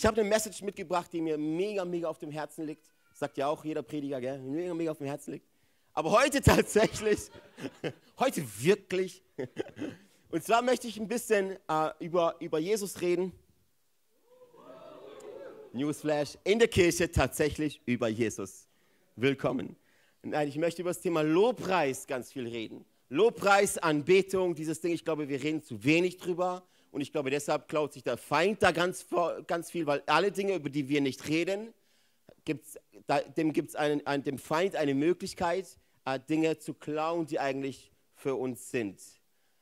Ich habe eine Message mitgebracht, die mir mega, mega auf dem Herzen liegt. Sagt ja auch jeder Prediger, gell? Mega, mega auf dem Herzen liegt. Aber heute tatsächlich, heute wirklich. Und zwar möchte ich ein bisschen äh, über, über Jesus reden. Newsflash, in der Kirche tatsächlich über Jesus. Willkommen. Nein, ich möchte über das Thema Lobpreis ganz viel reden. Lobpreis, Anbetung, dieses Ding, ich glaube, wir reden zu wenig drüber. Und ich glaube, deshalb klaut sich der Feind da ganz, ganz viel, weil alle Dinge, über die wir nicht reden, gibt's, da, dem gibt es dem Feind eine Möglichkeit, äh, Dinge zu klauen, die eigentlich für uns sind.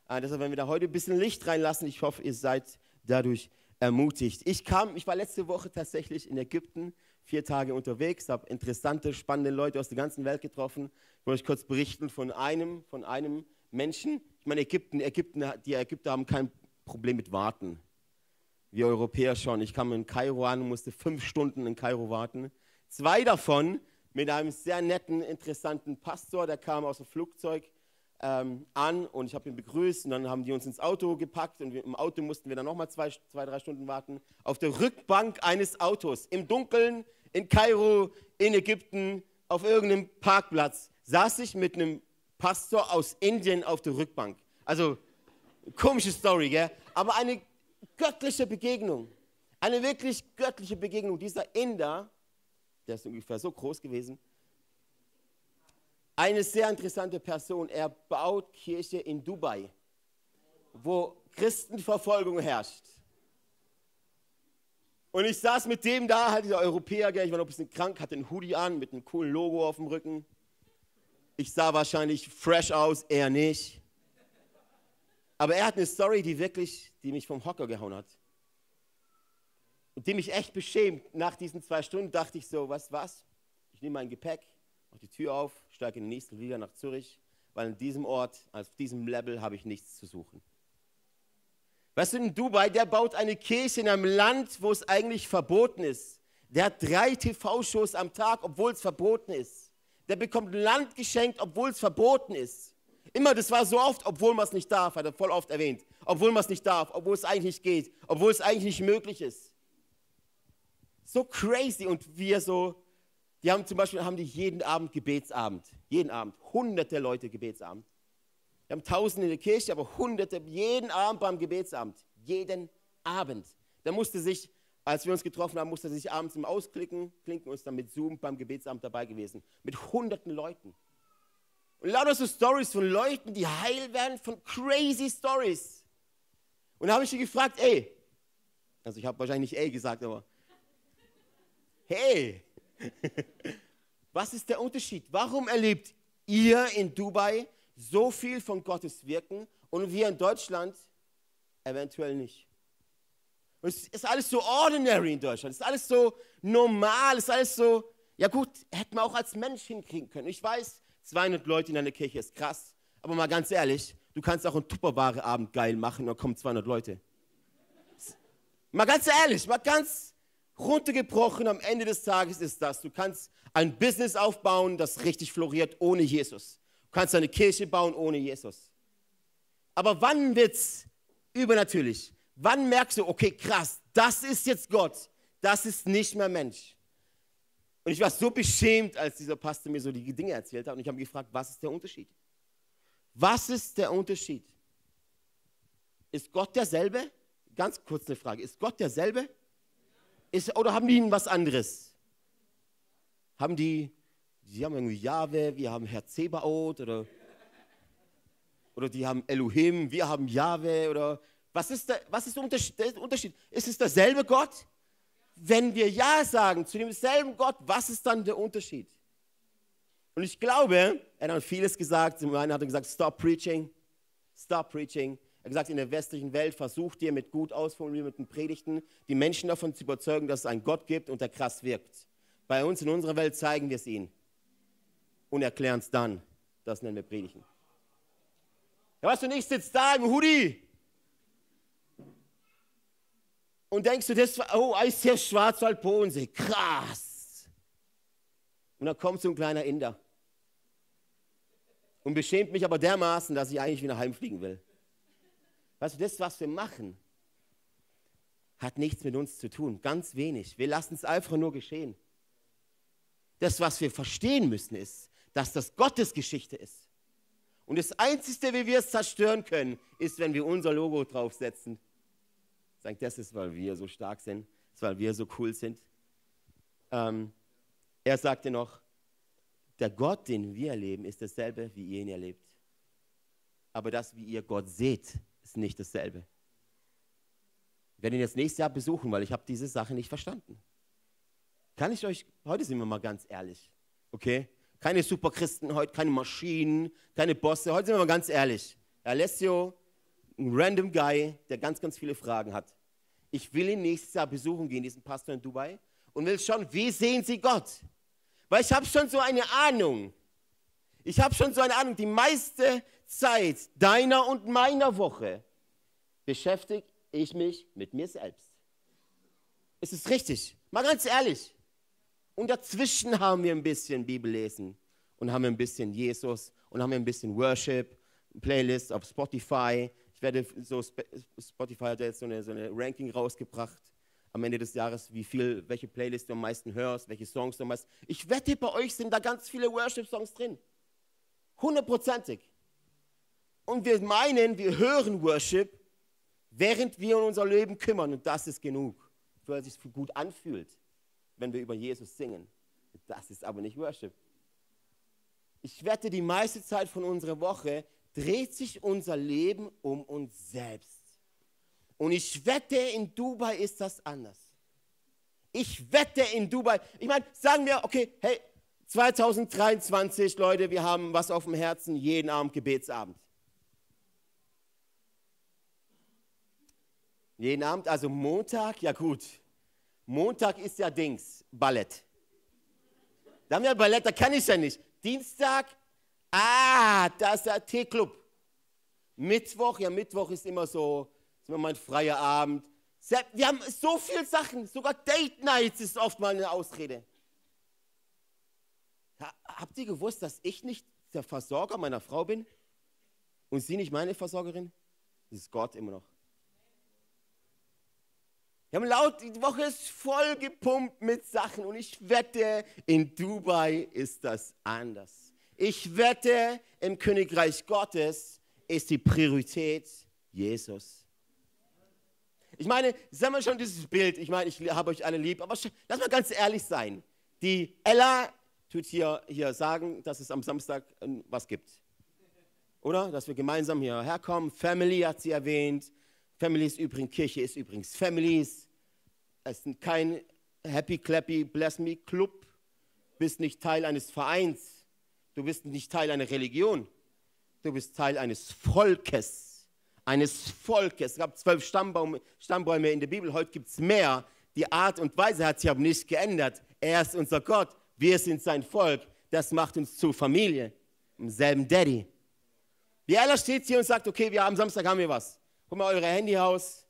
Äh, deshalb werden wir da heute ein bisschen Licht reinlassen. Ich hoffe, ihr seid dadurch ermutigt. Ich kam, ich war letzte Woche tatsächlich in Ägypten, vier Tage unterwegs, habe interessante, spannende Leute aus der ganzen Welt getroffen. Ich wollte euch kurz berichten von einem, von einem Menschen. Ich meine, Ägypten, Ägypten, die Ägypter haben kein Problem mit Warten. Wir Europäer schon. Ich kam in Kairo an und musste fünf Stunden in Kairo warten. Zwei davon mit einem sehr netten, interessanten Pastor, der kam aus dem Flugzeug ähm, an und ich habe ihn begrüßt und dann haben die uns ins Auto gepackt und wir, im Auto mussten wir dann nochmal zwei, zwei, drei Stunden warten. Auf der Rückbank eines Autos, im Dunkeln, in Kairo, in Ägypten, auf irgendeinem Parkplatz, saß ich mit einem Pastor aus Indien auf der Rückbank. Also Komische Story, gell? Aber eine göttliche Begegnung. Eine wirklich göttliche Begegnung. Dieser Inder, der ist ungefähr so groß gewesen, eine sehr interessante Person. Er baut Kirche in Dubai, wo Christenverfolgung herrscht. Und ich saß mit dem da, halt dieser Europäer, ich war noch ein bisschen krank, hatte einen Hoodie an mit einem coolen Logo auf dem Rücken. Ich sah wahrscheinlich fresh aus, er nicht. Aber er hat eine Story, die wirklich, die mich vom Hocker gehauen hat. Und die mich echt beschämt. Nach diesen zwei Stunden dachte ich so, was, was? Ich nehme mein Gepäck, mache die Tür auf, steige in den nächsten Flieger nach Zürich, weil in diesem Ort, auf diesem Level habe ich nichts zu suchen. Weißt du, in Dubai, der baut eine Kirche in einem Land, wo es eigentlich verboten ist. Der hat drei TV-Shows am Tag, obwohl es verboten ist. Der bekommt Land geschenkt, obwohl es verboten ist. Immer, das war so oft, obwohl man es nicht darf, hat er voll oft erwähnt. Obwohl man es nicht darf, obwohl es eigentlich nicht geht, obwohl es eigentlich nicht möglich ist. So crazy. Und wir so, die haben zum Beispiel haben die jeden Abend Gebetsabend. Jeden Abend. Hunderte Leute Gebetsabend. Wir haben Tausende in der Kirche, aber Hunderte jeden Abend beim Gebetsabend. Jeden Abend. Da musste sich, als wir uns getroffen haben, musste sich abends im Ausklicken, klinken uns dann mit Zoom beim Gebetsabend dabei gewesen. Mit hunderten Leuten. Und lauter so Stories von Leuten, die heil werden, von crazy Stories. Und da habe ich sie gefragt, ey, also ich habe wahrscheinlich nicht ey gesagt, aber hey, was ist der Unterschied? Warum erlebt ihr in Dubai so viel von Gottes Wirken und wir in Deutschland eventuell nicht? Und es ist alles so ordinary in Deutschland, es ist alles so normal, es ist alles so, ja gut, hätten wir auch als Mensch hinkriegen können. Ich weiß, 200 Leute in einer Kirche ist krass. Aber mal ganz ehrlich, du kannst auch einen Tupperware-Abend geil machen und dann kommen 200 Leute. Mal ganz ehrlich, mal ganz runtergebrochen am Ende des Tages ist das. Du kannst ein Business aufbauen, das richtig floriert ohne Jesus. Du kannst eine Kirche bauen ohne Jesus. Aber wann wird es übernatürlich? Wann merkst du, okay, krass, das ist jetzt Gott, das ist nicht mehr Mensch? Und ich war so beschämt, als dieser Pastor mir so die Dinge erzählt hat. Und ich habe gefragt, was ist der Unterschied? Was ist der Unterschied? Ist Gott derselbe? Ganz kurz eine Frage. Ist Gott derselbe? Ist, oder haben die was anderes? Haben die, sie haben irgendwie Jahwe, wir haben Herr Zebaoth oder, oder die haben Elohim, wir haben Jahwe oder was ist der, was ist der Unterschied? Ist es derselbe Gott? Wenn wir Ja sagen zu demselben Gott, was ist dann der Unterschied? Und ich glaube, er hat vieles gesagt. Zum einen hat er gesagt, stop preaching, stop preaching. Er hat gesagt, in der westlichen Welt versucht ihr mit gut ausformulierten Predigten die Menschen davon zu überzeugen, dass es einen Gott gibt und der krass wirkt. Bei uns in unserer Welt zeigen wir es ihnen und erklären es dann. Das nennen wir Predigen. Ja, weißt du nicht, sitzt da im Hoodie und denkst du, das war, oh, ist hier Schwarzwald-Bodensee, krass. Und dann kommt so ein kleiner Inder und beschämt mich aber dermaßen, dass ich eigentlich wieder heimfliegen will. Weißt du, das, was wir machen, hat nichts mit uns zu tun, ganz wenig. Wir lassen es einfach nur geschehen. Das, was wir verstehen müssen, ist, dass das Gottes Geschichte ist. Und das Einzige, wie wir es zerstören können, ist, wenn wir unser Logo draufsetzen. Sagt, das ist, weil wir so stark sind, das ist, weil wir so cool sind. Ähm, er sagte noch, der Gott, den wir erleben, ist dasselbe, wie ihr ihn erlebt. Aber das, wie ihr Gott seht, ist nicht dasselbe. Ich werde ihn jetzt nächstes Jahr besuchen, weil ich habe diese Sache nicht verstanden. Kann ich euch, heute sind wir mal ganz ehrlich, okay? Keine Superchristen heute, keine Maschinen, keine Bosse. Heute sind wir mal ganz ehrlich. Alessio, ein random Guy, der ganz, ganz viele Fragen hat. Ich will ihn nächstes Jahr besuchen gehen, diesen Pastor in Dubai, und will schauen, wie sehen sie Gott? Weil ich habe schon so eine Ahnung. Ich habe schon so eine Ahnung. Die meiste Zeit deiner und meiner Woche beschäftige ich mich mit mir selbst. Es ist richtig. Mal ganz ehrlich. Und dazwischen haben wir ein bisschen Bibellesen und haben ein bisschen Jesus und haben ein bisschen Worship, Playlist auf Spotify. Ich werde so, Spotify hat jetzt so eine, so eine Ranking rausgebracht am Ende des Jahres, wie viel, welche Playlist du am meisten hörst, welche Songs du am meisten. Ich wette, bei euch sind da ganz viele Worship-Songs drin. Hundertprozentig. Und wir meinen, wir hören Worship, während wir um unser Leben kümmern. Und das ist genug, weil es sich gut anfühlt, wenn wir über Jesus singen. Das ist aber nicht Worship. Ich wette, die meiste Zeit von unserer Woche dreht sich unser Leben um uns selbst. Und ich wette, in Dubai ist das anders. Ich wette in Dubai. Ich meine, sagen wir, okay, hey, 2023, Leute, wir haben was auf dem Herzen, jeden Abend Gebetsabend. Jeden Abend, also Montag, ja gut. Montag ist ja Dings, Ballett. Da haben wir Ballett, da kann ich ja nicht. Dienstag, ah, da ist der T-Club. Mittwoch, ja, Mittwoch ist immer so ist immer mein freier Abend. Wir haben so viele Sachen, sogar Date Nights ist oft mal eine Ausrede. Habt ihr gewusst, dass ich nicht der Versorger meiner Frau bin und sie nicht meine Versorgerin? Das ist Gott immer noch. Wir haben laut, die Woche ist voll gepumpt mit Sachen und ich wette, in Dubai ist das anders. Ich wette, im Königreich Gottes ist die Priorität Jesus. Ich meine, sagen wir schon dieses Bild, ich meine, ich habe euch alle lieb, aber lass mal ganz ehrlich sein. Die Ella tut hier, hier sagen, dass es am Samstag ähm, was gibt. Oder? Dass wir gemeinsam hierher kommen. Family hat sie erwähnt. Family ist übrigens, Kirche ist übrigens Families. Es ist kein Happy Clappy Bless Me Club. Bist nicht Teil eines Vereins. Du bist nicht Teil einer Religion. Du bist Teil eines Volkes eines Volkes. Es gab zwölf Stammbaum, Stammbäume in der Bibel, heute gibt es mehr. Die Art und Weise hat sich aber nicht geändert. Er ist unser Gott, wir sind sein Volk. Das macht uns zur Familie, im selben Daddy. Wie Ella steht hier und sagt, okay, wir haben Samstag haben wir was. Guck mal eure Handy raus.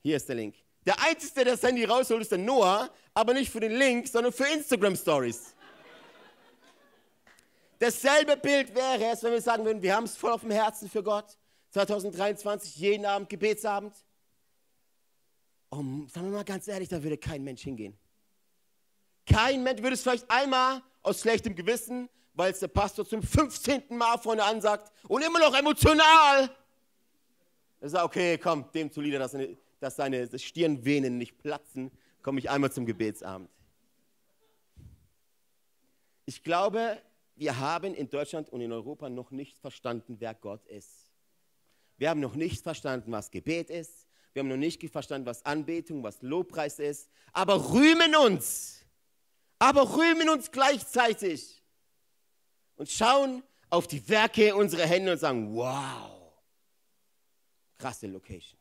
Hier ist der Link. Der Einzige, der das Handy rausholt, ist der Noah, aber nicht für den Link, sondern für Instagram Stories. Dasselbe Bild wäre es, wenn wir sagen würden, wir haben es voll auf dem Herzen für Gott. 2023 jeden Abend Gebetsabend? Oh, sagen wir mal ganz ehrlich, da würde kein Mensch hingehen. Kein Mensch würde es vielleicht einmal aus schlechtem Gewissen, weil es der Pastor zum 15. Mal vorne ansagt und immer noch emotional. Er sagt, okay, komm, dem zuliebe, dass dass seine Stirnvenen nicht platzen, komme ich einmal zum Gebetsabend. Ich glaube, wir haben in Deutschland und in Europa noch nicht verstanden, wer Gott ist. Wir haben noch nicht verstanden, was Gebet ist. Wir haben noch nicht verstanden, was Anbetung, was Lobpreis ist. Aber rühmen uns. Aber rühmen uns gleichzeitig. Und schauen auf die Werke unserer Hände und sagen, wow, krasse Location.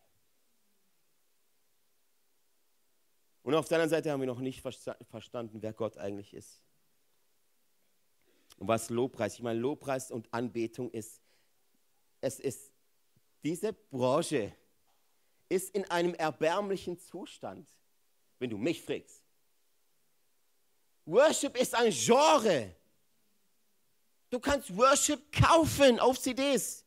Und auf der anderen Seite haben wir noch nicht verstanden, wer Gott eigentlich ist. Und was Lobpreis, ich meine, Lobpreis und Anbetung ist, es ist diese Branche ist in einem erbärmlichen Zustand, wenn du mich fragst. Worship ist ein Genre. Du kannst Worship kaufen auf CDs.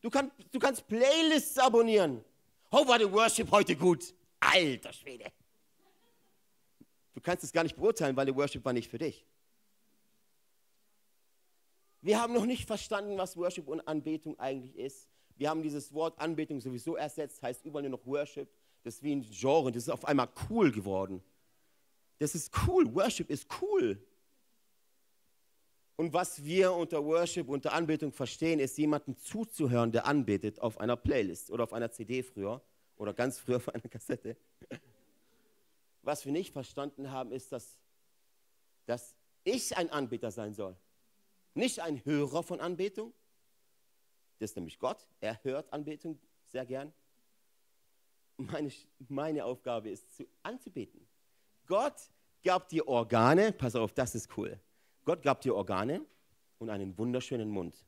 Du, kann, du kannst Playlists abonnieren. Oh, war der Worship heute gut. alter Schwede. Du kannst es gar nicht beurteilen, weil der Worship war nicht für dich. Wir haben noch nicht verstanden, was Worship und Anbetung eigentlich ist. Wir haben dieses Wort Anbetung sowieso ersetzt, heißt überall nur noch Worship. Das ist wie ein Genre, das ist auf einmal cool geworden. Das ist cool, Worship ist cool. Und was wir unter Worship, unter Anbetung verstehen, ist jemandem zuzuhören, der anbetet auf einer Playlist oder auf einer CD früher oder ganz früher auf einer Kassette. Was wir nicht verstanden haben, ist, dass, dass ich ein Anbeter sein soll. Nicht ein Hörer von Anbetung. Das ist nämlich Gott. Er hört Anbetung sehr gern. Meine, meine Aufgabe ist, zu, anzubeten. Gott gab dir Organe. Pass auf, das ist cool. Gott gab dir Organe und einen wunderschönen Mund.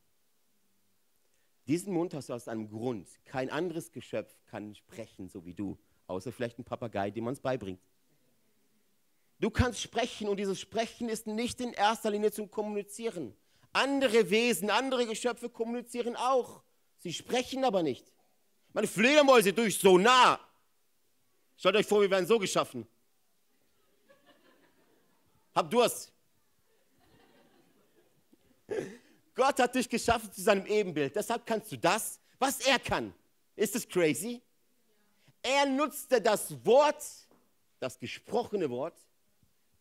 Diesen Mund hast du aus einem Grund. Kein anderes Geschöpf kann sprechen, so wie du, außer vielleicht ein Papagei, dem man es beibringt. Du kannst sprechen und dieses Sprechen ist nicht in erster Linie zum Kommunizieren. Andere Wesen, andere Geschöpfe kommunizieren auch. Sie sprechen aber nicht. Meine Fledermäuse durch so nah. Stellt euch vor, wir werden so geschaffen. Hab Durst. Gott hat dich geschaffen zu seinem Ebenbild. Deshalb kannst du das, was er kann. Ist das crazy? Er nutzte das Wort, das gesprochene Wort,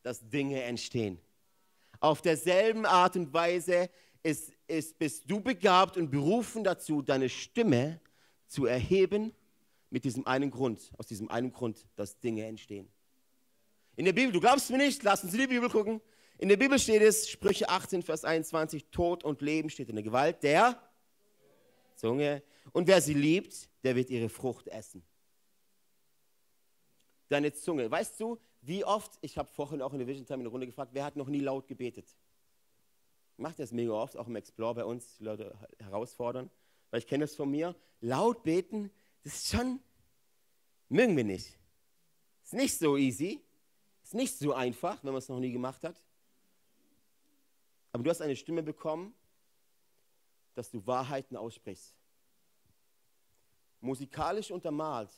dass Dinge entstehen. Auf derselben Art und Weise ist, ist, bist du begabt und berufen dazu, deine Stimme zu erheben mit diesem einen Grund, aus diesem einen Grund, dass Dinge entstehen. In der Bibel, du glaubst mir nicht, lass uns in die Bibel gucken. In der Bibel steht es, Sprüche 18, Vers 21, Tod und Leben steht in der Gewalt der Zunge. Und wer sie liebt, der wird ihre Frucht essen. Deine Zunge. Weißt du, wie oft, ich habe vorhin auch in der Vision Time in der Runde gefragt, wer hat noch nie laut gebetet? Macht das mega oft, auch im Explore bei uns, die Leute herausfordern. Weil ich kenne das von mir. Laut beten, das ist schon, mögen wir nicht. Ist nicht so easy, ist nicht so einfach, wenn man es noch nie gemacht hat. Aber du hast eine Stimme bekommen, dass du Wahrheiten aussprichst. Musikalisch untermalt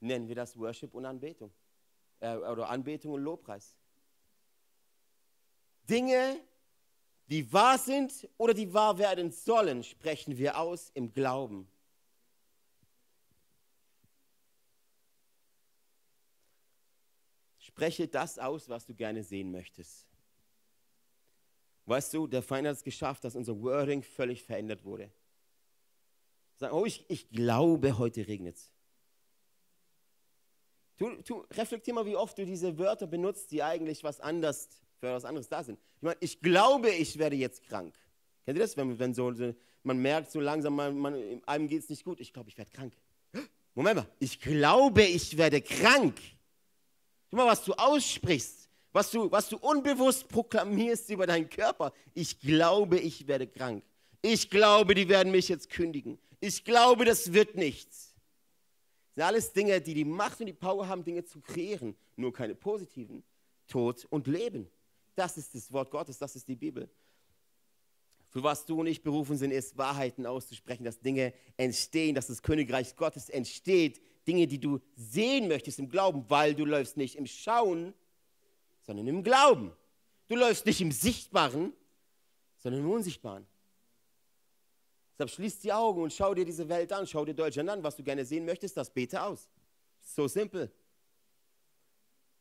nennen wir das Worship und Anbetung. Äh, oder Anbetung und Lobpreis. Dinge, die wahr sind oder die wahr werden sollen, sprechen wir aus im Glauben. Spreche das aus, was du gerne sehen möchtest. Weißt du, der Feind hat es geschafft, dass unser Wording völlig verändert wurde. Sagen, oh, ich, ich glaube, heute regnet es. Du, du, reflektier mal, wie oft du diese Wörter benutzt, die eigentlich was anderes, für was anderes da sind. Ich meine, ich glaube, ich werde jetzt krank. Kennt ihr das? Wenn, wenn so, man merkt so langsam, man, man, einem geht es nicht gut. Ich glaube, ich werde krank. Moment mal, ich glaube, ich werde krank. Guck mal, was du aussprichst was du, was du unbewusst proklamierst über deinen Körper. Ich glaube, ich werde krank. Ich glaube, die werden mich jetzt kündigen. Ich glaube, das wird nichts. Sind alles Dinge, die die Macht und die Power haben, Dinge zu kreieren. Nur keine positiven. Tod und Leben. Das ist das Wort Gottes, das ist die Bibel. Für was du und ich berufen sind, ist Wahrheiten auszusprechen, dass Dinge entstehen, dass das Königreich Gottes entsteht. Dinge, die du sehen möchtest im Glauben, weil du läufst nicht im Schauen, sondern im Glauben. Du läufst nicht im Sichtbaren, sondern im Unsichtbaren. Deshalb schließ die Augen und schau dir diese Welt an, schau dir Deutschland an, was du gerne sehen möchtest, das bete aus. So simpel.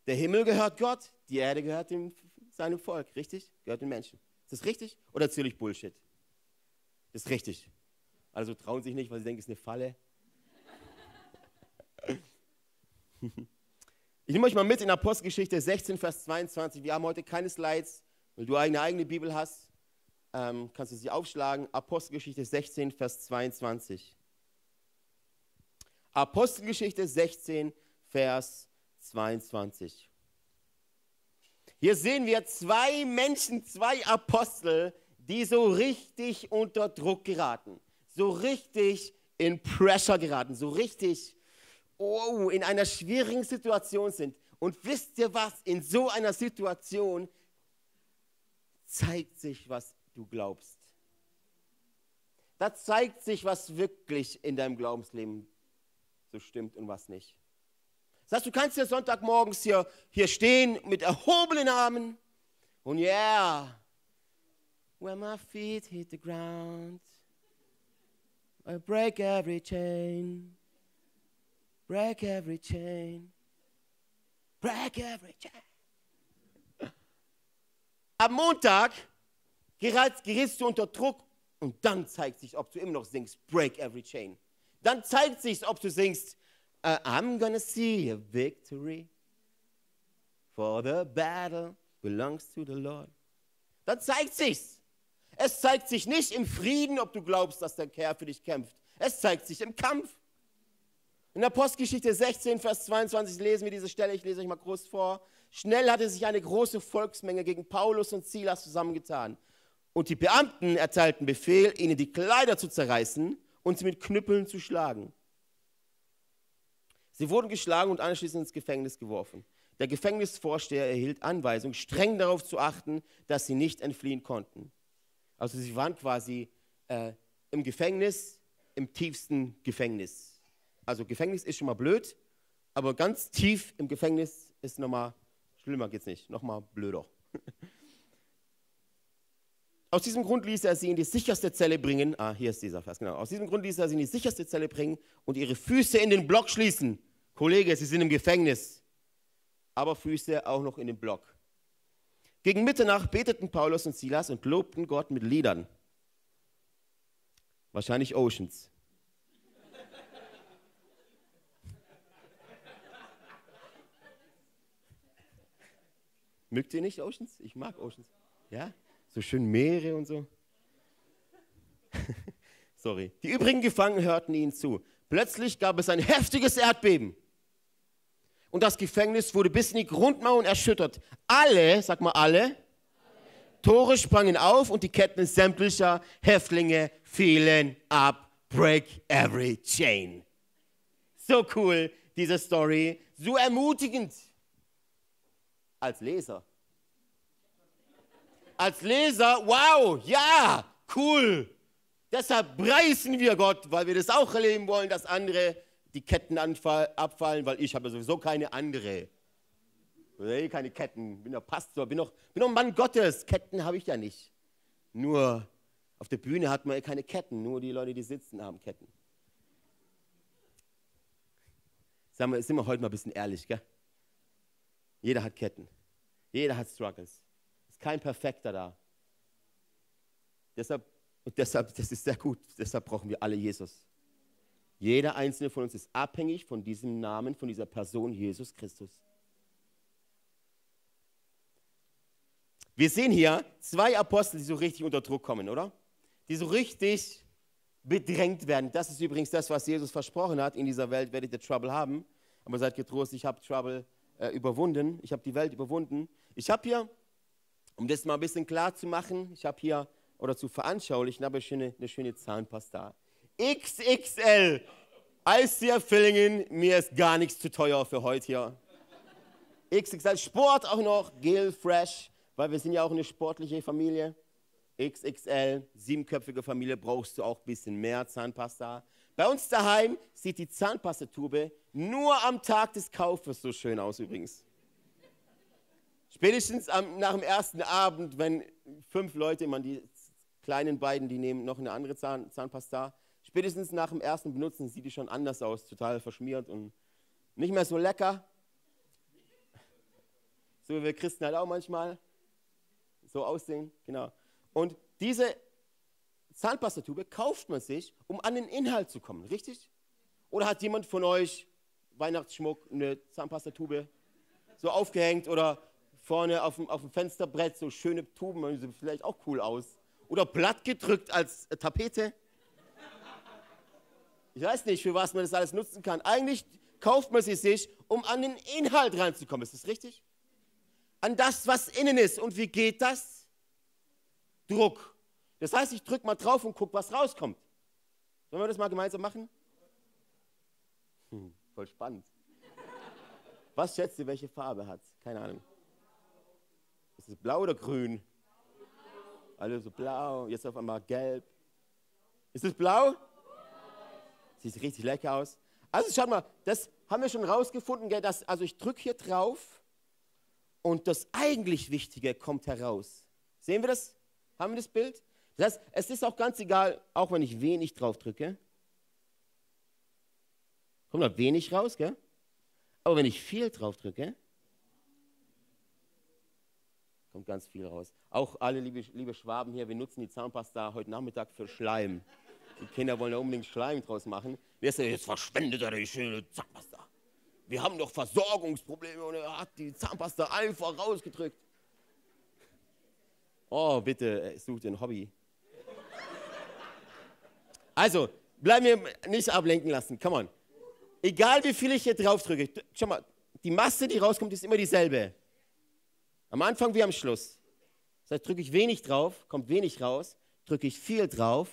Der Himmel gehört Gott, die Erde gehört dem, seinem Volk, richtig? Gehört den Menschen. Ist das richtig oder erzähle ich Bullshit? Das ist richtig. Also trauen sich nicht, weil sie denken, es ist eine Falle. Ich nehme euch mal mit in Apostelgeschichte 16, Vers 22. Wir haben heute keine Slides, weil du eine eigene Bibel hast. Ähm, kannst du sie aufschlagen. Apostelgeschichte 16, Vers 22. Apostelgeschichte 16, Vers 22. Hier sehen wir zwei Menschen, zwei Apostel, die so richtig unter Druck geraten, so richtig in Pressure geraten, so richtig oh, in einer schwierigen Situation sind. Und wisst ihr was? In so einer Situation zeigt sich, was du glaubst. Da zeigt sich, was wirklich in deinem Glaubensleben so stimmt und was nicht. Das heißt, du kannst ja Sonntagmorgens hier, hier stehen mit erhobenen Armen und yeah, when my feet hit the ground, I break every chain, break every chain, break every chain. Am Montag gerätst du unter Druck und dann zeigt sich, ob du immer noch singst, break every chain. Dann zeigt sich, ob du singst, uh, I'm gonna see a victory. For the battle belongs to the Lord. Dann zeigt sich's. Es zeigt sich nicht im Frieden, ob du glaubst, dass der Kerl für dich kämpft. Es zeigt sich im Kampf. In der Postgeschichte 16, Vers 22 lesen wir diese Stelle, ich lese euch mal groß vor. Schnell hatte sich eine große Volksmenge gegen Paulus und Silas zusammengetan. Und die Beamten erteilten Befehl, ihnen die Kleider zu zerreißen und sie mit Knüppeln zu schlagen. Sie wurden geschlagen und anschließend ins Gefängnis geworfen. Der Gefängnisvorsteher erhielt Anweisung, streng darauf zu achten, dass sie nicht entfliehen konnten. Also sie waren quasi äh, im Gefängnis, im tiefsten Gefängnis. Also Gefängnis ist schon mal blöd, aber ganz tief im Gefängnis ist nochmal, schlimmer geht's nicht, nochmal blöder. Aus diesem Grund ließ er sie in die sicherste Zelle bringen. Ah, hier ist dieser Vers, genau. Aus diesem Grund ließ er sie in die sicherste Zelle bringen und ihre Füße in den Block schließen. Kollege, sie sind im Gefängnis, aber Füße auch noch in den Block. Gegen Mitternacht beteten Paulus und Silas und lobten Gott mit Liedern. Wahrscheinlich Oceans. Mögt ihr nicht Oceans? Ich mag Oceans. Ja? So schön Meere und so. Sorry. Die übrigen Gefangenen hörten ihnen zu. Plötzlich gab es ein heftiges Erdbeben. Und das Gefängnis wurde bis in die Grundmauern erschüttert. Alle, sag mal alle, alle. Tore sprangen auf und die Ketten sämtlicher Häftlinge fielen ab. Break every chain. So cool, diese Story. So ermutigend. Als Leser als Leser, wow, ja, cool. Deshalb preisen wir Gott, weil wir das auch erleben wollen, dass andere die Ketten abfallen, weil ich habe sowieso keine andere. Nee, keine Ketten. Bin doch Pastor, bin doch, bin doch Mann Gottes. Ketten habe ich ja nicht. Nur auf der Bühne hat man keine Ketten. Nur die Leute, die sitzen, haben Ketten. Sagen wir, sind wir heute mal ein bisschen ehrlich, gell? Jeder hat Ketten. Jeder hat Struggles ist kein Perfekter da. Deshalb, und deshalb, das ist sehr gut, deshalb brauchen wir alle Jesus. Jeder einzelne von uns ist abhängig von diesem Namen, von dieser Person Jesus Christus. Wir sehen hier zwei Apostel, die so richtig unter Druck kommen, oder? Die so richtig bedrängt werden. Das ist übrigens das, was Jesus versprochen hat. In dieser Welt werdet ihr Trouble haben. Aber seid getrost, ich habe Trouble äh, überwunden. Ich habe die Welt überwunden. Ich habe hier um das mal ein bisschen klar zu machen, ich habe hier, oder zu veranschaulichen, habe ich eine, eine schöne Zahnpasta. XXL. Eisseer Fillingen, mir ist gar nichts zu teuer für heute hier. XXL Sport auch noch, Gel Fresh, weil wir sind ja auch eine sportliche Familie. XXL, siebenköpfige Familie, brauchst du auch ein bisschen mehr Zahnpasta. Bei uns daheim sieht die Zahnpastatube nur am Tag des Kaufes so schön aus übrigens. Spätestens am, nach dem ersten Abend, wenn fünf Leute, man die kleinen beiden, die nehmen noch eine andere Zahn, Zahnpasta, spätestens nach dem ersten Benutzen sieht die schon anders aus, total verschmiert und nicht mehr so lecker. So wie wir Christen halt auch manchmal so aussehen, genau. Und diese Zahnpastatube kauft man sich, um an den Inhalt zu kommen, richtig? Oder hat jemand von euch Weihnachtsschmuck, eine Zahnpastatube so aufgehängt oder vorne auf dem, auf dem Fensterbrett so schöne Tuben, sieht vielleicht auch cool aus. Oder platt gedrückt als äh, Tapete. Ich weiß nicht, für was man das alles nutzen kann. Eigentlich kauft man sie sich, um an den Inhalt reinzukommen. Ist das richtig? An das, was innen ist. Und wie geht das? Druck. Das heißt, ich drücke mal drauf und gucke, was rauskommt. Sollen wir das mal gemeinsam machen? Hm, voll spannend. Was schätzt ihr, welche Farbe hat? Keine Ahnung. Ist es blau oder grün? Alle so blau, jetzt auf einmal gelb. Ist es blau? Sieht richtig lecker aus. Also schaut mal, das haben wir schon rausgefunden, gell, dass, also ich drücke hier drauf und das eigentlich Wichtige kommt heraus. Sehen wir das? Haben wir das Bild? Das heißt, es ist auch ganz egal, auch wenn ich wenig drauf drücke. Kommt da wenig raus, gell? Aber wenn ich viel drauf drücke, kommt ganz viel raus. Auch alle liebe, liebe Schwaben hier, wir nutzen die Zahnpasta heute Nachmittag für Schleim. Die Kinder wollen da unbedingt Schleim draus machen. Wer ist jetzt verschwendet er die schöne Zahnpasta? Wir haben doch Versorgungsprobleme und er hat die Zahnpasta einfach rausgedrückt. Oh, bitte, such dir ein Hobby. Also, bleib mir nicht ablenken lassen. Come on. Egal wie viel ich hier drauf drücke, schau mal, die Masse, die rauskommt, ist immer dieselbe. Am Anfang wie am Schluss. Das heißt, drücke ich wenig drauf, kommt wenig raus. Drücke ich viel drauf,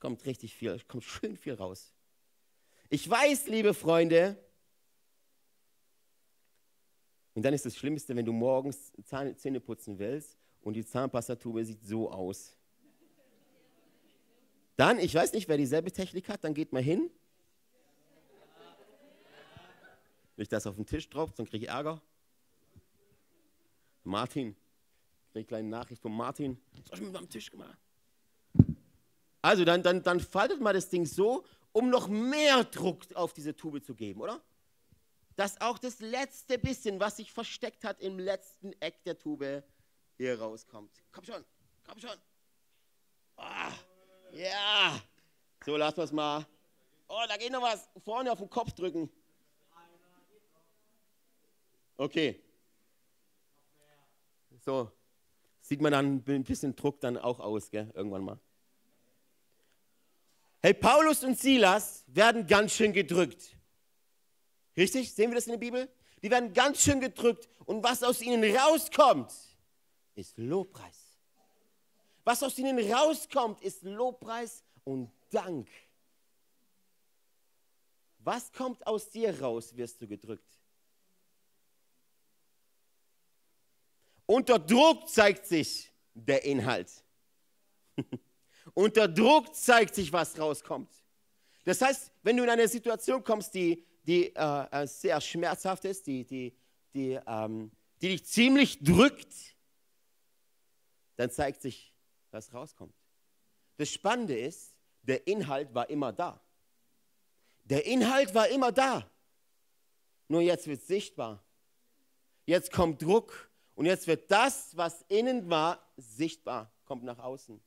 kommt richtig viel, kommt schön viel raus. Ich weiß, liebe Freunde, und dann ist das Schlimmste, wenn du morgens Zähne putzen willst und die Zahnpastatube sieht so aus. Dann, ich weiß nicht, wer dieselbe Technik hat, dann geht mal hin. Wenn ich das auf den Tisch drauf, dann kriege ich Ärger. Martin, eine Nachricht von Martin. Was hast du mit meinem Tisch gemacht? Also dann, dann, dann faltet mal das Ding so, um noch mehr Druck auf diese Tube zu geben, oder? Dass auch das letzte bisschen, was sich versteckt hat im letzten Eck der Tube, hier rauskommt. Komm schon, komm schon. Ah. Ja. So, lass uns mal. Oh, da geht noch was. Vorne auf den Kopf drücken. Okay. So. Sieht man dann ein bisschen Druck dann auch aus, gell? Irgendwann mal. Hey, Paulus und Silas werden ganz schön gedrückt. Richtig? Sehen wir das in der Bibel? Die werden ganz schön gedrückt. Und was aus ihnen rauskommt, ist Lobpreis. Was aus ihnen rauskommt, ist Lobpreis und Dank. Was kommt aus dir raus, wirst du gedrückt. Unter Druck zeigt sich der Inhalt. Unter Druck zeigt sich, was rauskommt. Das heißt, wenn du in eine Situation kommst, die, die äh, äh sehr schmerzhaft ist, die, die, die, ähm, die dich ziemlich drückt, dann zeigt sich was rauskommt. Das Spannende ist, der Inhalt war immer da. Der Inhalt war immer da. Nur jetzt wird es sichtbar. Jetzt kommt Druck und jetzt wird das, was innen war, sichtbar, kommt nach außen.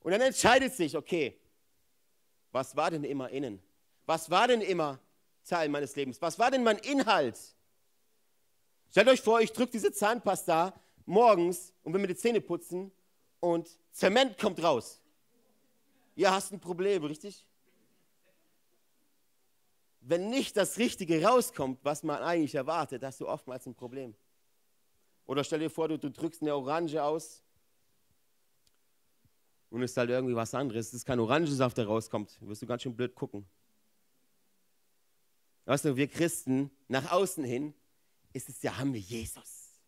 Und dann entscheidet sich, okay, was war denn immer innen? Was war denn immer Teil meines Lebens? Was war denn mein Inhalt? Stellt euch vor, ich drücke diese Zahnpasta morgens und will mir die Zähne putzen und Zement kommt raus. Ihr hast ein Problem, richtig? Wenn nicht das Richtige rauskommt, was man eigentlich erwartet, hast du oftmals ein Problem. Oder stell dir vor, du, du drückst eine Orange aus und es ist halt irgendwie was anderes. Es ist kein Orangensaft, der rauskommt. Da wirst du ganz schön blöd gucken. Weißt du, wir Christen, nach außen hin, ist es ja, haben wir Jesus.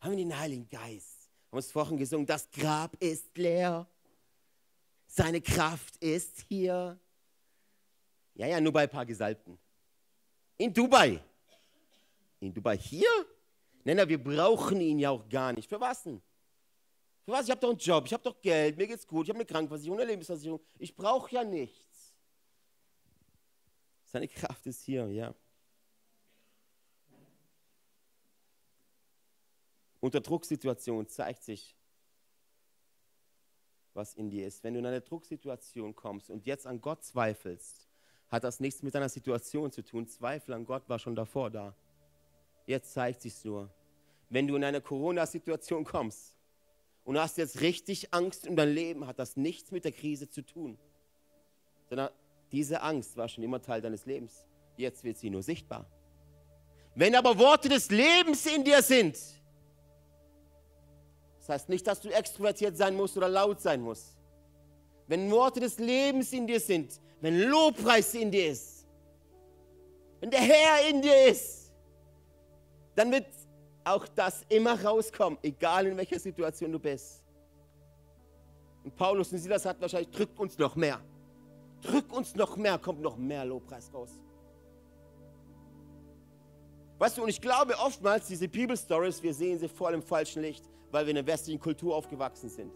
Haben wir den Heiligen Geist haben es vorhin gesungen, das Grab ist leer, seine Kraft ist hier. Ja, ja, nur bei ein paar Gesalbten. In Dubai. In Dubai hier? Nein, wir brauchen ihn ja auch gar nicht. Für was denn? Für was? Ich habe doch einen Job, ich habe doch Geld, mir geht's gut, ich habe eine Krankenversicherung, eine Lebensversicherung. Ich brauche ja nichts. Seine Kraft ist hier, ja. Unter Drucksituation zeigt sich, was in dir ist. Wenn du in eine Drucksituation kommst und jetzt an Gott zweifelst, hat das nichts mit deiner Situation zu tun. Zweifel an Gott war schon davor da. Jetzt zeigt sich nur. Wenn du in eine Corona-Situation kommst und hast jetzt richtig Angst um dein Leben, hat das nichts mit der Krise zu tun. Sondern diese Angst war schon immer Teil deines Lebens. Jetzt wird sie nur sichtbar. Wenn aber Worte des Lebens in dir sind, das heißt nicht, dass du extrovertiert sein musst oder laut sein musst. Wenn Worte des Lebens in dir sind, wenn Lobpreis in dir ist, wenn der Herr in dir ist, dann wird auch das immer rauskommen, egal in welcher Situation du bist. Und Paulus und Silas hat wahrscheinlich, drückt uns noch mehr. drück uns noch mehr, kommt noch mehr Lobpreis raus. Weißt du, und ich glaube oftmals, diese Bibelstories, wir sehen sie voll im falschen Licht, weil wir in der westlichen Kultur aufgewachsen sind.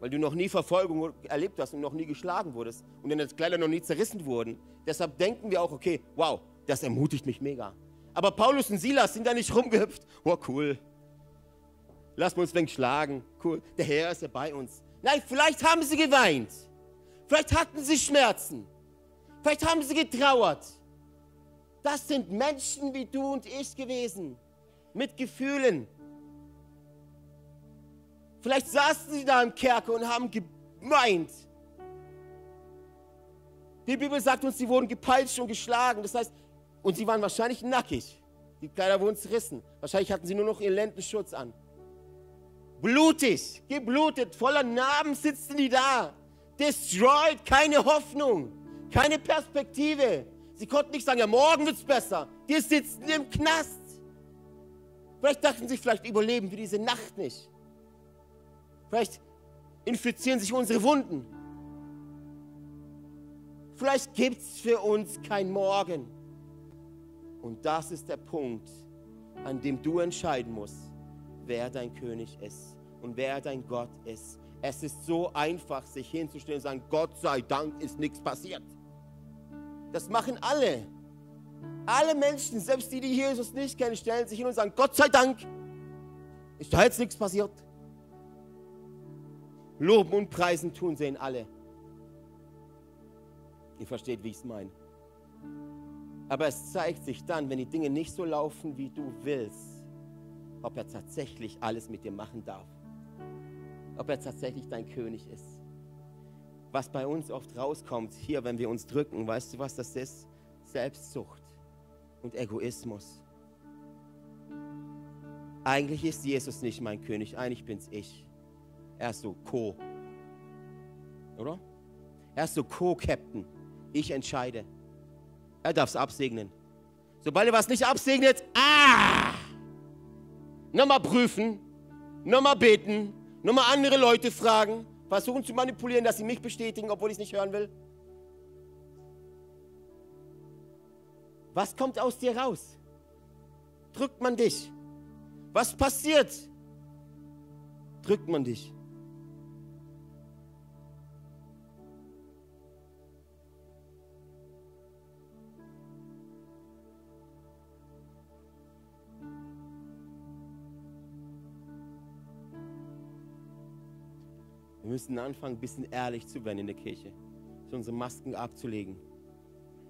Weil du noch nie Verfolgung erlebt hast und noch nie geschlagen wurdest und deine Kleider noch nie zerrissen wurden. Deshalb denken wir auch, okay, wow, das ermutigt mich mega. Aber Paulus und Silas sind da nicht rumgehüpft. Oh, cool. Lass uns wenig schlagen. Cool. Der Herr ist ja bei uns. Nein, vielleicht haben sie geweint. Vielleicht hatten sie Schmerzen. Vielleicht haben sie getrauert. Das sind Menschen wie du und ich gewesen. Mit Gefühlen. Vielleicht saßen sie da im Kerker und haben gemeint. Die Bibel sagt uns, sie wurden gepeitscht und geschlagen. Das heißt, und sie waren wahrscheinlich nackig. Die Kleider wurden zerrissen. Wahrscheinlich hatten sie nur noch ihren Lendenschutz an. Blutig, geblutet, voller Narben sitzen die da. Destroyed, keine Hoffnung, keine Perspektive. Sie konnten nicht sagen, ja, morgen wird es besser. Die sitzen im Knast. Vielleicht dachten sie, vielleicht überleben wir diese Nacht nicht. Vielleicht infizieren sich unsere Wunden. Vielleicht gibt es für uns kein Morgen. Und das ist der Punkt, an dem du entscheiden musst, wer dein König ist und wer dein Gott ist. Es ist so einfach, sich hinzustellen und sagen, Gott sei Dank ist nichts passiert. Das machen alle. Alle Menschen, selbst die, die Jesus nicht kennen, stellen sich hin und sagen, Gott sei Dank ist da jetzt nichts passiert. Loben und Preisen tun sie in alle. Ihr versteht, wie ich es meine. Aber es zeigt sich dann, wenn die Dinge nicht so laufen, wie du willst, ob er tatsächlich alles mit dir machen darf. Ob er tatsächlich dein König ist. Was bei uns oft rauskommt, hier, wenn wir uns drücken, weißt du, was das ist? Selbstsucht und Egoismus. Eigentlich ist Jesus nicht mein König, eigentlich bin's ich. Er ist so Co. Oder? Er ist so Co-Captain. Ich entscheide. Er darf es absegnen. Sobald er was nicht absegnet, ah! Nochmal prüfen, nochmal beten, nochmal andere Leute fragen, versuchen zu manipulieren, dass sie mich bestätigen, obwohl ich es nicht hören will. Was kommt aus dir raus? Drückt man dich? Was passiert? Drückt man dich? Müssen anfangen, ein bisschen ehrlich zu werden in der Kirche, unsere Masken abzulegen.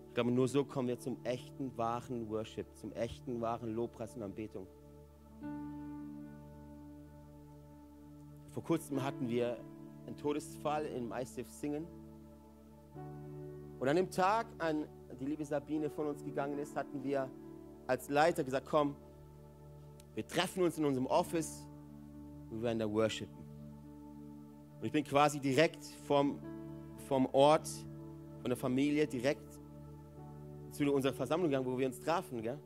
Ich glaube, nur so kommen wir zum echten, wahren Worship, zum echten, wahren Lobpreis und Anbetung. Vor kurzem hatten wir einen Todesfall im ICF Singen. Und an dem Tag, an die liebe Sabine von uns gegangen ist, hatten wir als Leiter gesagt, komm, wir treffen uns in unserem Office und wir werden da worshipen. Und ich bin quasi direkt vom, vom Ort, von der Familie, direkt zu unserer Versammlung gegangen, wo wir uns trafen. Gell?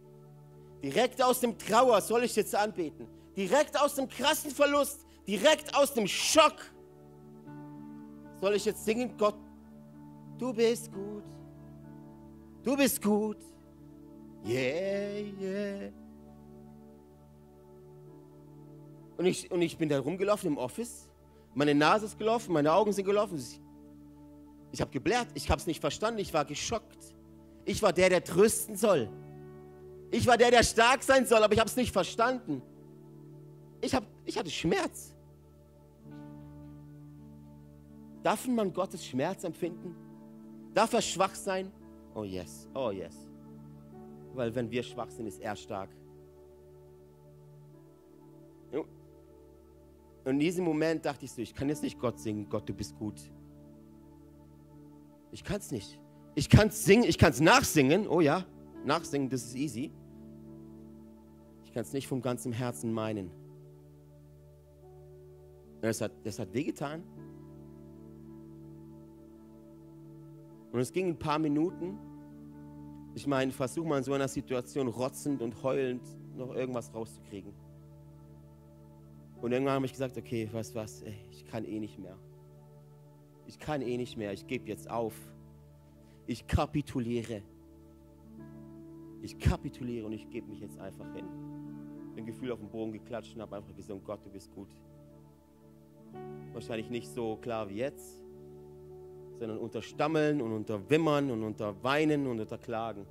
Direkt aus dem Trauer soll ich jetzt anbeten. Direkt aus dem krassen Verlust, direkt aus dem Schock soll ich jetzt singen, Gott, du bist gut. Du bist gut. Yeah, yeah. Und ich, und ich bin da rumgelaufen im Office meine Nase ist gelaufen, meine Augen sind gelaufen. Ich habe geblärt, ich habe es nicht verstanden, ich war geschockt. Ich war der, der trösten soll. Ich war der, der stark sein soll, aber ich habe es nicht verstanden. Ich, hab, ich hatte Schmerz. Darf man Gottes Schmerz empfinden? Darf er schwach sein? Oh yes, oh yes. Weil wenn wir schwach sind, ist er stark. In diesem Moment dachte ich so, ich kann jetzt nicht Gott singen, Gott, du bist gut. Ich kann es nicht. Ich kann es singen, ich kann es nachsingen. Oh ja, nachsingen, das ist easy. Ich kann es nicht vom ganzen Herzen meinen. Das hat, das hat wehgetan. Und es ging ein paar Minuten. Ich meine, versuch mal in so einer Situation rotzend und heulend noch irgendwas rauszukriegen. Und irgendwann habe ich gesagt, okay, weißt was, ey, ich kann eh nicht mehr. Ich kann eh nicht mehr, ich gebe jetzt auf. ich kapituliere. Ich kapituliere und ich gebe mich jetzt einfach hin. Bin Gefühl auf den Boden geklatscht und habe einfach gesagt, Gott, du bist gut. Wahrscheinlich nicht so klar wie jetzt, sondern unter Stammeln und unter Wimmern und unter Weinen und unter Klagen.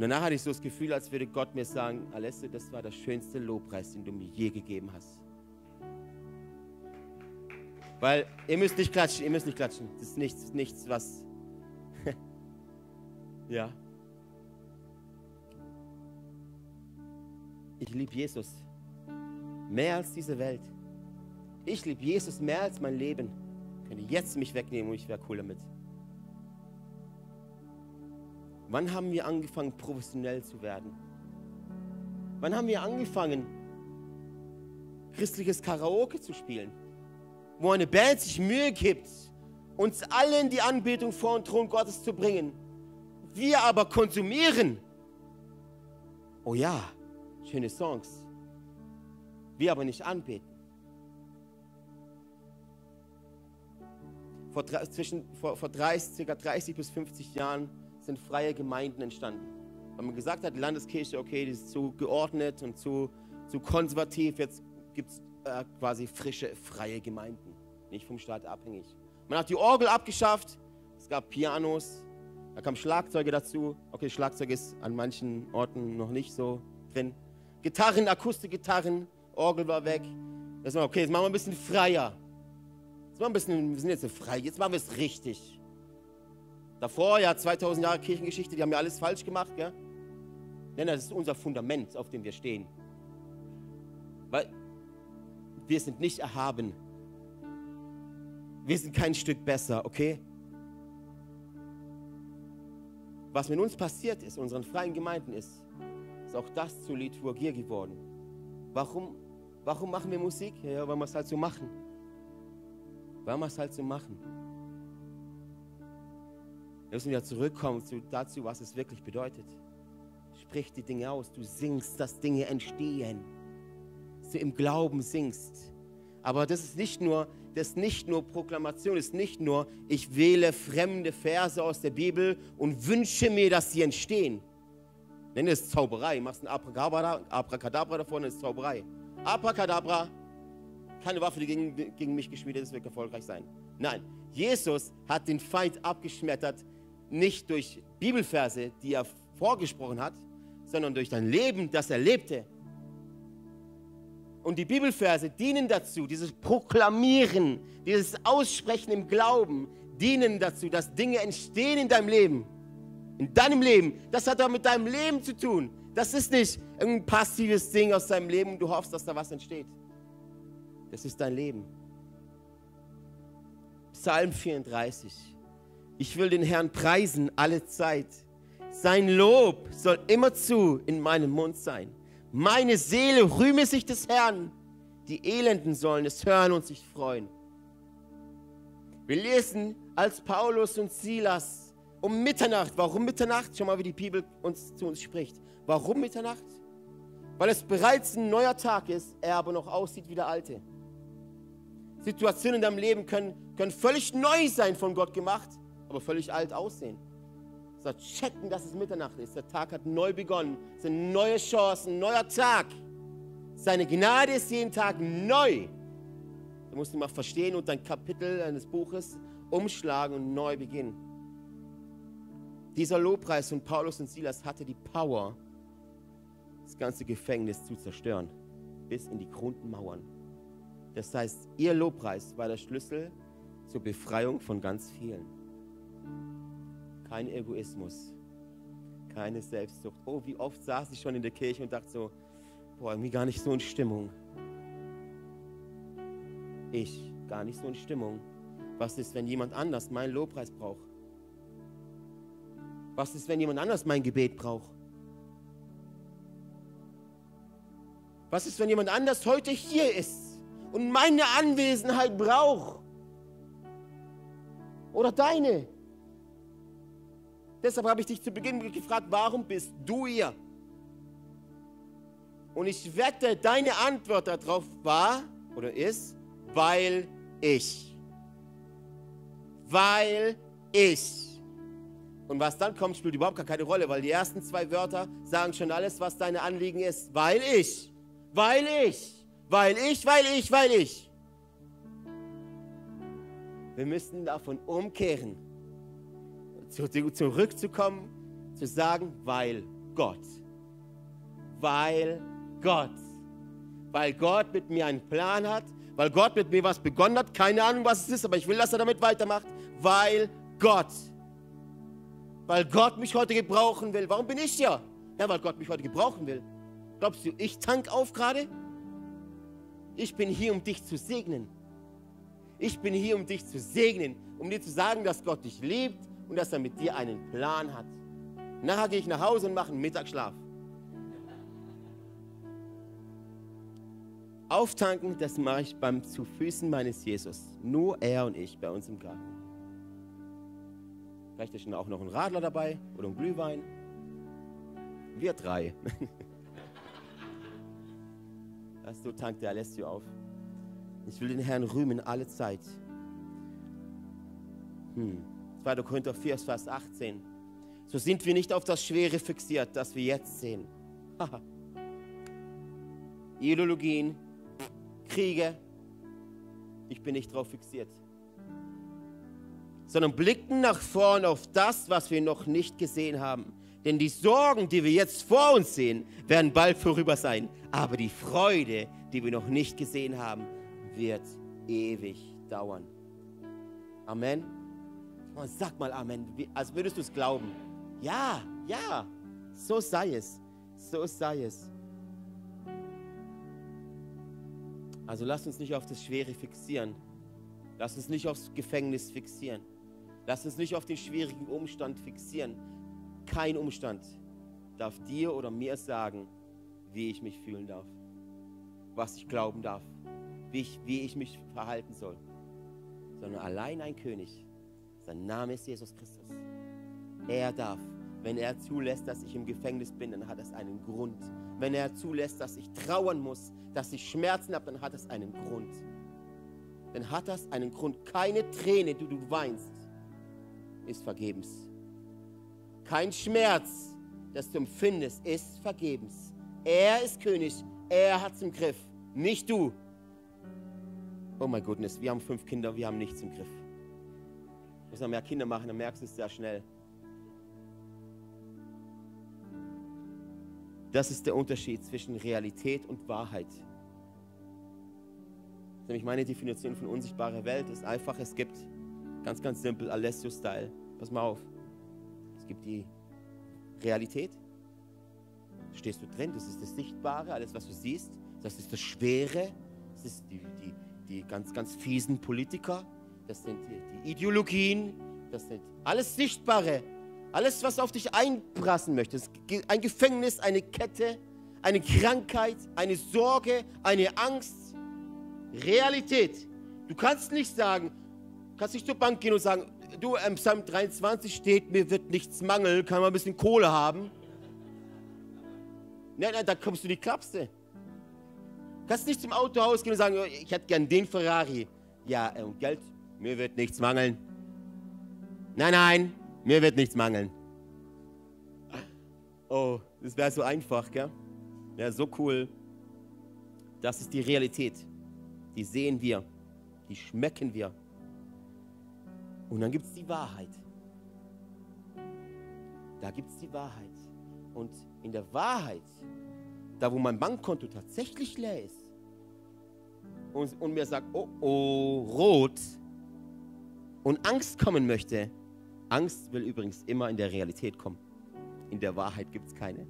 Und danach hatte ich so das Gefühl, als würde Gott mir sagen, Alessio, das war der schönste Lobpreis, den du mir je gegeben hast. Weil ihr müsst nicht klatschen, ihr müsst nicht klatschen. Das ist nichts, nichts was. ja. Ich liebe Jesus mehr als diese Welt. Ich liebe Jesus mehr als mein Leben. Könnte jetzt mich wegnehmen und ich wäre cool damit. Wann haben wir angefangen, professionell zu werden? Wann haben wir angefangen, christliches Karaoke zu spielen? Wo eine Band sich Mühe gibt, uns allen die Anbetung vor den Thron Gottes zu bringen. Wir aber konsumieren. Oh ja, schöne Songs. Wir aber nicht anbeten. Vor, zwischen, vor, vor 30, ca. 30 bis 50 Jahren sind freie Gemeinden entstanden. Weil man gesagt hat, die Landeskirche, okay, die ist zu geordnet und zu, zu konservativ, jetzt gibt es äh, quasi frische, freie Gemeinden, nicht vom Staat abhängig. Man hat die Orgel abgeschafft, es gab Pianos, da kamen Schlagzeuge dazu. Okay, Schlagzeug ist an manchen Orten noch nicht so drin. Gitarren, Akustikgitarren, Orgel war weg. Das war okay, jetzt machen wir ein bisschen freier. Jetzt machen wir, ein bisschen, wir sind jetzt frei, jetzt machen wir es richtig. Davor, ja, 2000 Jahre Kirchengeschichte, die haben ja alles falsch gemacht, gell? Nein, das ist unser Fundament, auf dem wir stehen. Weil wir sind nicht erhaben. Wir sind kein Stück besser, okay? Was mit uns passiert ist, unseren freien Gemeinden ist, ist auch das zu Liturgie geworden. Warum, warum machen wir Musik? Ja, weil wir es halt so machen. Weil wir es halt so machen. Wir müssen wieder zurückkommen zu, dazu, was es wirklich bedeutet. Sprich die Dinge aus. Du singst, dass Dinge entstehen. Dass du im Glauben singst. Aber das ist nicht nur, das ist nicht nur Proklamation, das ist nicht nur, ich wähle fremde Verse aus der Bibel und wünsche mir, dass sie entstehen. Nenne es Zauberei. Machst ein Abracadabra, Abracadabra davon, ist Zauberei. Abracadabra, keine Waffe, die gegen, gegen mich geschmiedet ist, wird erfolgreich sein. Nein, Jesus hat den Feind abgeschmettert, nicht durch Bibelverse, die er vorgesprochen hat, sondern durch dein Leben, das er lebte. Und die Bibelverse dienen dazu, dieses Proklamieren, dieses Aussprechen im Glauben, dienen dazu, dass Dinge entstehen in deinem Leben. In deinem Leben. Das hat doch mit deinem Leben zu tun. Das ist nicht ein passives Ding aus deinem Leben und du hoffst, dass da was entsteht. Das ist dein Leben. Psalm 34. Ich will den Herrn preisen alle Zeit. Sein Lob soll immerzu in meinem Mund sein. Meine Seele rühme sich des Herrn. Die Elenden sollen es hören und sich freuen. Wir lesen, als Paulus und Silas um Mitternacht, warum Mitternacht? Schau mal, wie die Bibel uns, zu uns spricht. Warum Mitternacht? Weil es bereits ein neuer Tag ist, er aber noch aussieht wie der alte. Situationen in deinem Leben können, können völlig neu sein von Gott gemacht, aber völlig alt aussehen. So checken, dass es Mitternacht ist. Der Tag hat neu begonnen. Es sind neue Chancen, neuer Tag. Seine Gnade ist jeden Tag neu. Du musst mal verstehen und dein Kapitel eines Buches umschlagen und neu beginnen. Dieser Lobpreis von Paulus und Silas hatte die Power, das ganze Gefängnis zu zerstören, bis in die Grundmauern. Das heißt, ihr Lobpreis war der Schlüssel zur Befreiung von ganz vielen. Kein Egoismus, keine Selbstsucht. Oh, wie oft saß ich schon in der Kirche und dachte so, boah, irgendwie gar nicht so in Stimmung. Ich gar nicht so in Stimmung. Was ist, wenn jemand anders meinen Lobpreis braucht? Was ist, wenn jemand anders mein Gebet braucht? Was ist, wenn jemand anders heute hier ist und meine Anwesenheit braucht? Oder deine? Deshalb habe ich dich zu Beginn gefragt, warum bist du hier? Und ich wette, deine Antwort darauf war oder ist, weil ich. weil ich. Und was dann kommt, spielt überhaupt gar keine Rolle, weil die ersten zwei Wörter sagen schon alles, was deine Anliegen ist. Weil ich, weil ich, weil ich, weil ich, weil ich. Wir müssen davon umkehren, zurückzukommen, zu sagen, weil Gott. Weil Gott. Weil Gott mit mir einen Plan hat, weil Gott mit mir was begonnen hat. Keine Ahnung, was es ist, aber ich will, dass er damit weitermacht. Weil Gott. Weil Gott mich heute gebrauchen will. Warum bin ich hier? Ja, weil Gott mich heute gebrauchen will. Glaubst du, ich tank auf gerade? Ich bin hier, um dich zu segnen. Ich bin hier, um dich zu segnen, um dir zu sagen, dass Gott dich liebt und dass er mit dir einen Plan hat. Nachher gehe ich nach Hause und mache einen Mittagsschlaf. Auftanken, das mache ich beim zu Füßen meines Jesus. Nur er und ich bei uns im Garten. Vielleicht ist auch noch ein Radler dabei oder ein Glühwein. Wir drei. Das so tankt der Alessio auf. Ich will den Herrn rühmen alle Zeit. Hm. 2. Korinther 4, Vers 18. So sind wir nicht auf das Schwere fixiert, das wir jetzt sehen. Ideologien, Kriege. Ich bin nicht darauf fixiert. Sondern blicken nach vorn auf das, was wir noch nicht gesehen haben. Denn die Sorgen, die wir jetzt vor uns sehen, werden bald vorüber sein. Aber die Freude, die wir noch nicht gesehen haben, wird ewig dauern. Amen. Sag mal Amen, als würdest du es glauben. Ja, ja, so sei es. So sei es. Also lass uns nicht auf das Schwere fixieren. Lass uns nicht aufs Gefängnis fixieren. Lass uns nicht auf den schwierigen Umstand fixieren. Kein Umstand darf dir oder mir sagen, wie ich mich fühlen darf, was ich glauben darf, wie ich, wie ich mich verhalten soll. Sondern allein ein König. Sein Name ist Jesus Christus. Er darf. Wenn er zulässt, dass ich im Gefängnis bin, dann hat es einen Grund. Wenn er zulässt, dass ich trauern muss, dass ich Schmerzen habe, dann hat es einen Grund. Dann hat das einen Grund. Keine Träne, die du weinst, ist vergebens. Kein Schmerz, das du empfindest, ist vergebens. Er ist König, er hat es im Griff, nicht du. Oh mein Gott, wir haben fünf Kinder, wir haben nichts im Griff. Muss man mehr Kinder machen, dann merkst du es sehr schnell. Das ist der Unterschied zwischen Realität und Wahrheit. Nämlich meine Definition von unsichtbarer Welt ist einfach, es gibt ganz, ganz simpel Alessio-Style. Pass mal auf. Es gibt die Realität. Stehst du drin, das ist das Sichtbare, alles, was du siehst. Das ist das Schwere, das ist die, die, die ganz, ganz fiesen Politiker, das sind die, Ideologien, das sind alles Sichtbare. Alles, was auf dich einprassen möchte. Ein Gefängnis, eine Kette, eine Krankheit, eine Sorge, eine Angst. Realität. Du kannst nicht sagen, kannst nicht zur Bank gehen und sagen, du, im Psalm 23 steht, mir wird nichts mangeln, kann man ein bisschen Kohle haben. Nein, nein, da kommst du die Klapse. Kannst nicht zum Autohaus gehen und sagen, ich hätte gern den Ferrari. Ja, und Geld, mir wird nichts mangeln. Nein, nein, mir wird nichts mangeln. Oh, das wäre so einfach, gell? Ja, so cool. Das ist die Realität. Die sehen wir, die schmecken wir. Und dann gibt es die Wahrheit. Da gibt es die Wahrheit. Und in der Wahrheit, da wo mein Bankkonto tatsächlich leer ist, und, und mir sagt, oh oh, rot, und Angst kommen möchte, Angst will übrigens immer in der Realität kommen. In der Wahrheit gibt es keine.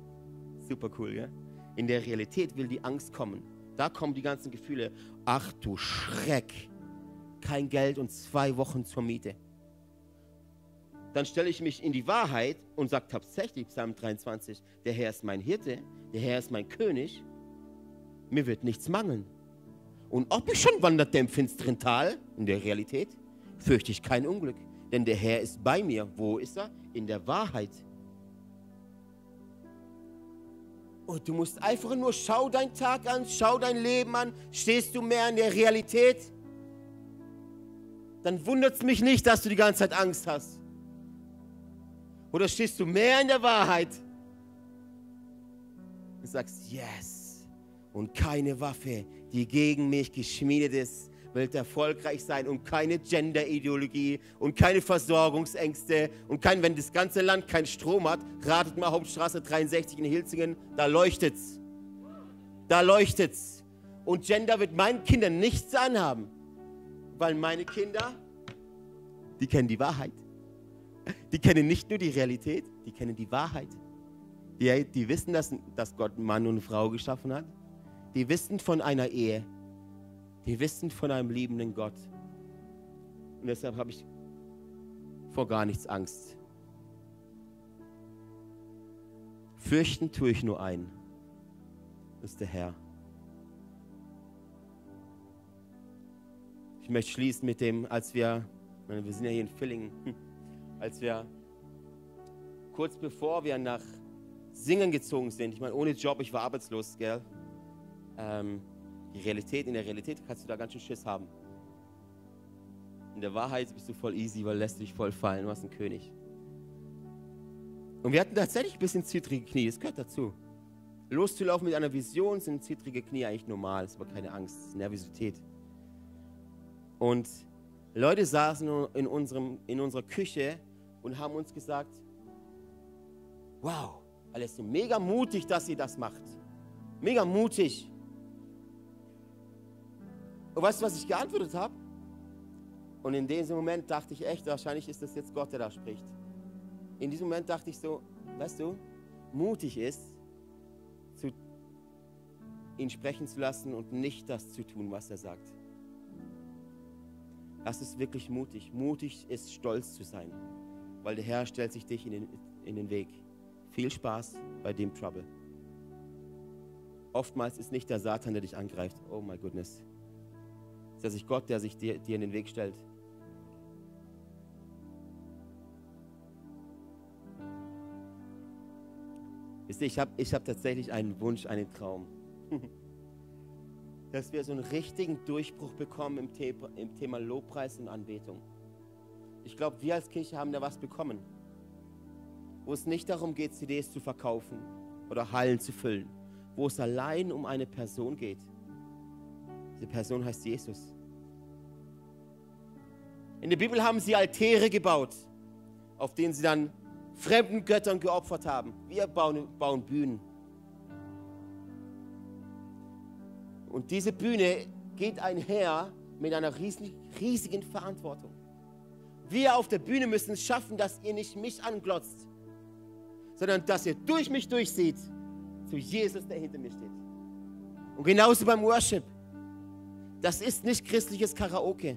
Super cool, ja? In der Realität will die Angst kommen. Da kommen die ganzen Gefühle. Ach du Schreck. Kein Geld und zwei Wochen zur Miete. Dann stelle ich mich in die Wahrheit und sage tatsächlich, Psalm 23, der Herr ist mein Hirte, der Herr ist mein König. Mir wird nichts mangeln. Und ob ich schon wanderte im finsteren Tal, in der Realität, fürchte ich kein Unglück denn der Herr ist bei mir. Wo ist er? In der Wahrheit. Und du musst einfach nur, schau deinen Tag an, schau dein Leben an. Stehst du mehr in der Realität? dann wundert es mich nicht, dass du die ganze Zeit Angst hast. Oder stehst du mehr in der Wahrheit und sagst, yes, und keine Waffe, die gegen mich geschmiedet ist, wird erfolgreich sein und keine Gender-Ideologie und keine Versorgungsängste und kein, wenn das ganze Land keinen Strom hat, ratet mal Hauptstraße 63 in Hilzingen, da leuchtet's. Da leuchtet's. Und Gender wird meinen Kindern nichts anhaben, weil meine Kinder, die kennen die Wahrheit. Die kennen nicht nur die Realität, die kennen die Wahrheit. Die, die wissen, dass, dass Gott Mann und Frau geschaffen hat. Die wissen von einer Ehe. Die wissen von einem liebenden Gott. Und deshalb habe ich vor gar nichts Angst. Fürchten tue ich nur ein, ist der Herr. Ich möchte schließen mit dem, als wir, wir sind ja hier in Villingen, als wir kurz bevor wir nach Singen gezogen sind, ich meine, ohne Job, ich war arbeitslos, gell? Ähm, die Realität, in der Realität kannst du da ganz schön Schiss haben. In der Wahrheit bist du voll easy, weil lässt dich voll fallen, du hast einen König. Und wir hatten tatsächlich ein bisschen zittrige Knie, das gehört dazu. Loszulaufen mit einer Vision sind zittrige Knie eigentlich normal, das ist aber keine Angst, das ist Nervosität. Und Leute saßen in, unserem, in unserer Küche und haben uns gesagt, wow, alles so mega mutig, dass ihr das macht. Mega mutig. Und weißt du, was ich geantwortet habe? Und in diesem Moment dachte ich echt, wahrscheinlich ist das jetzt Gott, der da spricht. In diesem Moment dachte ich so, weißt du, mutig ist, zu, ihn sprechen zu lassen und nicht das zu tun, was er sagt. Das ist wirklich mutig. Mutig ist, stolz zu sein, weil der Herr stellt sich dich in den, in den Weg. Viel Spaß bei dem Trouble. Oftmals ist nicht der Satan, der dich angreift. Oh my goodness. Ist das nicht Gott, der sich dir, dir in den Weg stellt? Wisst ihr, ich habe ich hab tatsächlich einen Wunsch, einen Traum. Dass wir so einen richtigen Durchbruch bekommen im, The im Thema Lobpreis und Anbetung. Ich glaube, wir als Kirche haben da was bekommen. Wo es nicht darum geht, CDs zu verkaufen oder Hallen zu füllen. Wo es allein um eine Person geht diese Person heißt Jesus. In der Bibel haben sie Altäre gebaut, auf denen sie dann fremden Göttern geopfert haben. Wir bauen, bauen Bühnen. Und diese Bühne geht einher mit einer riesigen, riesigen Verantwortung. Wir auf der Bühne müssen es schaffen, dass ihr nicht mich anglotzt, sondern dass ihr durch mich durchseht zu Jesus, der hinter mir steht. Und genauso beim Worship. Das ist nicht christliches Karaoke.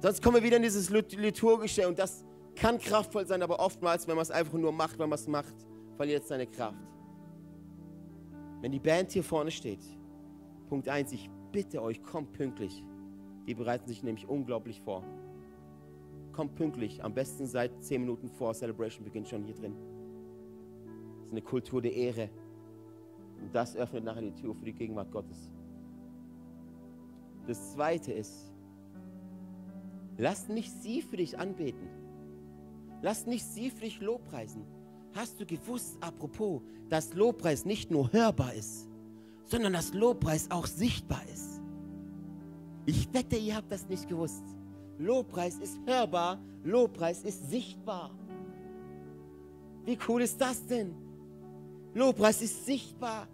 Sonst kommen wir wieder in dieses Liturgische und das kann kraftvoll sein, aber oftmals, wenn man es einfach nur macht, wenn man es macht, verliert es seine Kraft. Wenn die Band hier vorne steht, Punkt 1, ich bitte euch, kommt pünktlich. Die bereiten sich nämlich unglaublich vor. Kommt pünktlich, am besten seit 10 Minuten vor Celebration beginnt schon hier drin. Das ist eine Kultur der Ehre. Und das öffnet nachher die Tür für die Gegenwart Gottes. Das zweite ist, lass nicht sie für dich anbeten. Lass nicht sie für dich Lobpreisen. Hast du gewusst, apropos, dass Lobpreis nicht nur hörbar ist, sondern dass Lobpreis auch sichtbar ist? Ich wette, ihr habt das nicht gewusst. Lobpreis ist hörbar, Lobpreis ist sichtbar. Wie cool ist das denn? Lobpreis ist sichtbar.